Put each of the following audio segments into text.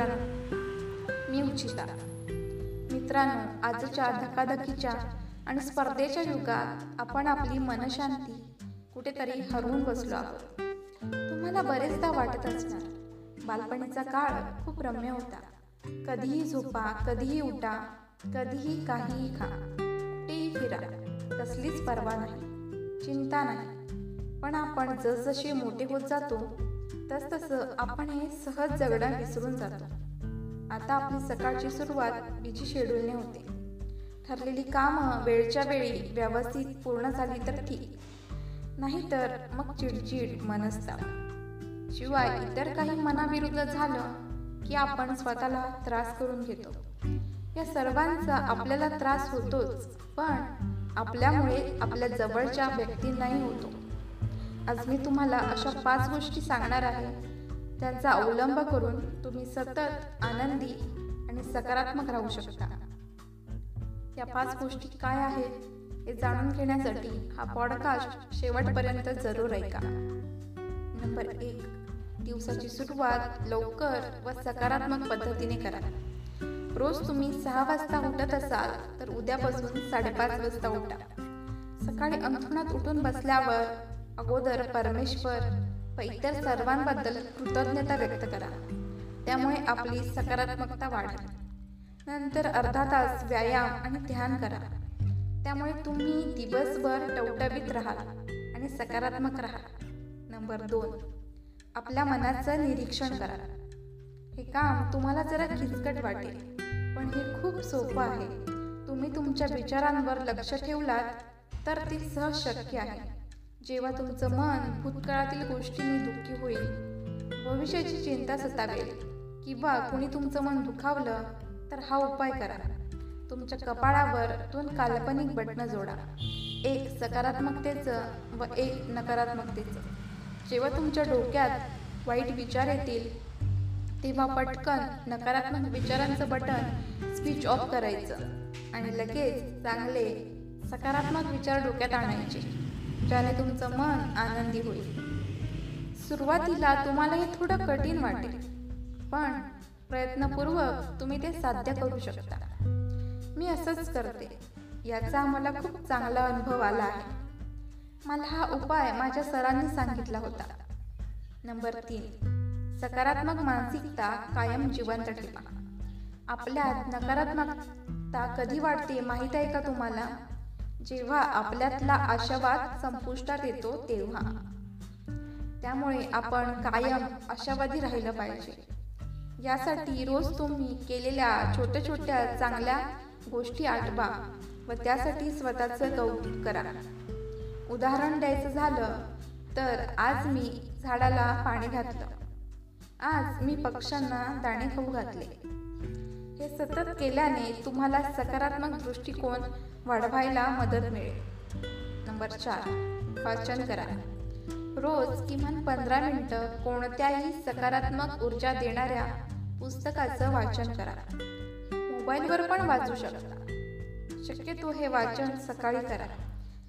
मित्रांनो मी उचिता. मित्रांनो आजच्या धकाधकीच्या आणि स्पर्धेच्या युगात आपण आपली मनशांती कुठेतरी हरवून बसलो आहोत. तुम्हाला बरेचदा वाटत असणार बालपणीचा काळ खूप रम्य होता. कधीही झोपा कधीही उठा कधीही काहीही खा. कुठेही फिरा. कसलीच पर्वा नाही चिंता नाही. पण आपण जसजसे मोठे होत जातो तसतसं आपण हे सहज जगणं विसरून जातो. आता आपली सकाळची सुरुवात बिजी शेड्यूलने होते. ठरलेली कामं वेळच्या वेळी व्यवस्थित पूर्ण झाली तर ठीक. नाहीतर मग चिडचिड मनस्ताप. शिवाय इतर काही मनाविरुद्ध झालं की आपण स्वतःला त्रास करून घेतो. या सर्वांचा आपल्याला त्रास होतोच पण आपल्यामुळे आपल्या जवळच्या व्यक्तींनाही होतो. आज मी तुम्हाला अशा पाच गोष्टी सांगणार आहे. त्यांचा अवलंब करून तुम्ही सतत आनंदी आणि सकारात्मक राहू शकता. या पाच गोष्टी काय आहेत हे जाणून घेण्यासाठी हा पॉडकास्ट शेवटपर्यंत जरूर ऐका. नंबर एक दिवसाची सुरुवात लवकर व सकारात्मक पद्धतीने करा. रोज तुम्ही सहा वाजता उठत असाल तर उद्यापासून साडेपाच वाजता उठा. सकाळी अंथरुणात उठून बसल्यावर अगोदर परमेश्वर व इतर सर्वांबद्दल कृतज्ञता व्यक्त करा. त्यामुळे आपली सकारात्मकता वाढेल. नंतर अर्धा तास व्यायाम आणि ध्यान करा. त्यामुळे तुम्ही दिवसभर टवटवीत राहाल आणि सकारात्मक राहाल. नंबर दोन आपल्या मनाचं निरीक्षण करा. हे काम तुम्हाला जरा खिचकट वाटेल पण हे खूप सोपं आहे. तुम्ही तुमच्या विचारांवर लक्ष ठेवलात तर ते सहज शक्य आहे. जेव्हा तुमचं मन भूतकाळातील गोष्टींनी दुःखी होईल भविष्याची चिंता सतावेल किंवा कुणी तुमचं मन दुखावलं तर हा उपाय करा. तुमच्या कपाळावर दोन काल्पनिक बटणं जोडा. एक सकारात्मकतेचं व एक नकारात्मकतेचं. जेव्हा तुमच्या डोक्यात वाईट विचार येतील तेव्हा पटकन नकारात्मक विचारांचं बटन स्विच ऑफ करायचं आणि लगेच चांगले सकारात्मक विचार डोक्यात आणायचे. ज्याने तुमचं मन आनंदी होईल. सुरुवातीला तुम्हाला हे थोडं कठीण वाटेल पण प्रयत्नपूर्वक तुम्ही ते साध्य करू शकता. मी असंच करते. याचा मला खूप चांगला अनुभव आला आहे. मला हा उपाय माझ्या सरांनी सांगितला होता. नंबर तीन. सकारात्मक मानसिकता कायम जिवंत ठेवा. आपल्यात नकारात्मकता कधी वाढते माहीत आहे का तुम्हाला? जेव्हा आपल्यातला आशावाद संपुष्टात येतो तेव्हा. त्यामुळे आपण कायम आशावादी राहिलं पाहिजे. यासाठी रोज तुम्ही केलेल्या छोट्या छोट्या चांगल्या गोष्टी आठवा व त्यासाठी स्वतःचं कौतुक करा. उदाहरण द्यायचं झालं तर आज मी झाडाला पाणी घातलं. आज मी पक्ष्यांना दाणे खाऊ घातले. हे सतत केल्याने तुम्हाला सकारात्मक दृष्टिकोन वाढवायला मदत मिळेल. नंबर चार वाचन करा. रोज किमान पंधरा मिनिटं कोणत्याही सकारात्मक ऊर्जा देणाऱ्या पुस्तकाचं वाचन करा. मोबाईलवर पण वाचू शकता. शक्यतो हे वाचन सकाळी करा.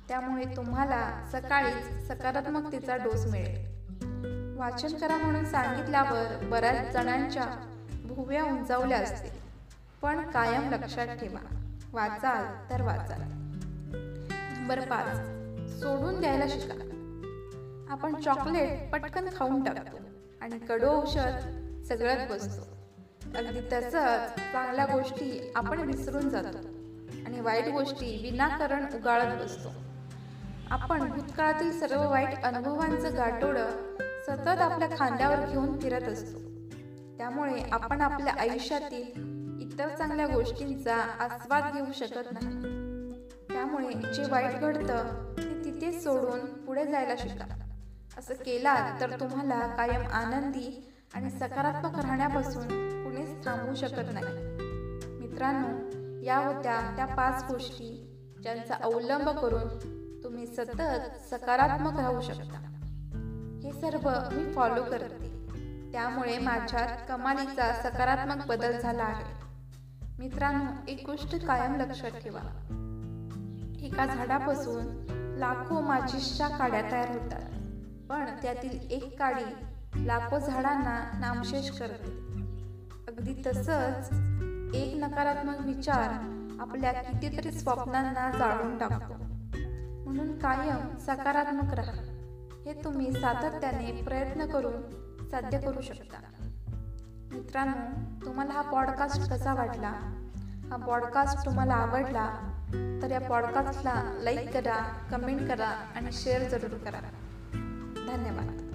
त्यामुळे तुम्हाला सकाळीच सकारात्मकतेचा डोस मिळेल. वाचन करा म्हणून सांगितल्यावर बऱ्याच जणांच्या भुव्या उंचावल्या असतील. पण कायम लक्षात ठेवा. वाचाल तर वाचाल. नंबर पाच. सोडून द्यायला शिका. आपण चॉकलेट पटकन खाऊन टाकतो आणि कडू औषध सगळ्यात बसतो. अगदी तसंच चांगल्या गोष्टी आपण विसरून जातो आणि वाईट गोष्टी विनाकारण उगाळत बसतो. आपण भूतकाळातील सर्व वाईट अनुभवांचं गाठोडं सतत आपल्या खांद्यावर घेऊन फिरत असतो. त्यामुळे आपण आपल्या आयुष्यातील इतर चांगल्या गोष्टींचा आस्वाद घेऊ शकत नाही. त्यामुळे जे वाईट घडतं ते तिथेच सोडून पुढे जायला शिका. असं केला तर तुम्हाला कायम आनंदी आणि सकारात्मक राहण्यापासून कुणीच थांबवू शकत नाही. मित्रांनो या होत्या त्या पाच गोष्टी ज्यांचा अवलंब करून तुम्ही सतत सकारात्मक राहू शकता. हे सर्व मी फॉलो करते. त्यामुळे माझ्यात कमालीचा सकारात्मक बदल झाला आहे. मित्रांनो एक गोष्ट कायम लक्षात ठेवा. एका झाडापासून लाखो माचिसच्या काड्या तयार होतात. पण त्यातील एक काडी लाखो झाडांना नामशेष करते. अगदी तसंच एक नकारात्मक विचार आपल्या कितीतरी स्वप्नांना जाळून टाकतो. म्हणून कायम सकारात्मक राहा. हे तुम्ही सातत्याने प्रयत्न करून साध्य करू शकता. मित्रांनो तुम्हाला हा पॉडकास्ट कसा वाटला? हा पॉडकास्ट तुम्हाला आवडला? तर या पॉडकास्टला लाईक करा कमेंट करा आणि शेअर जरूर करा. धन्यवाद.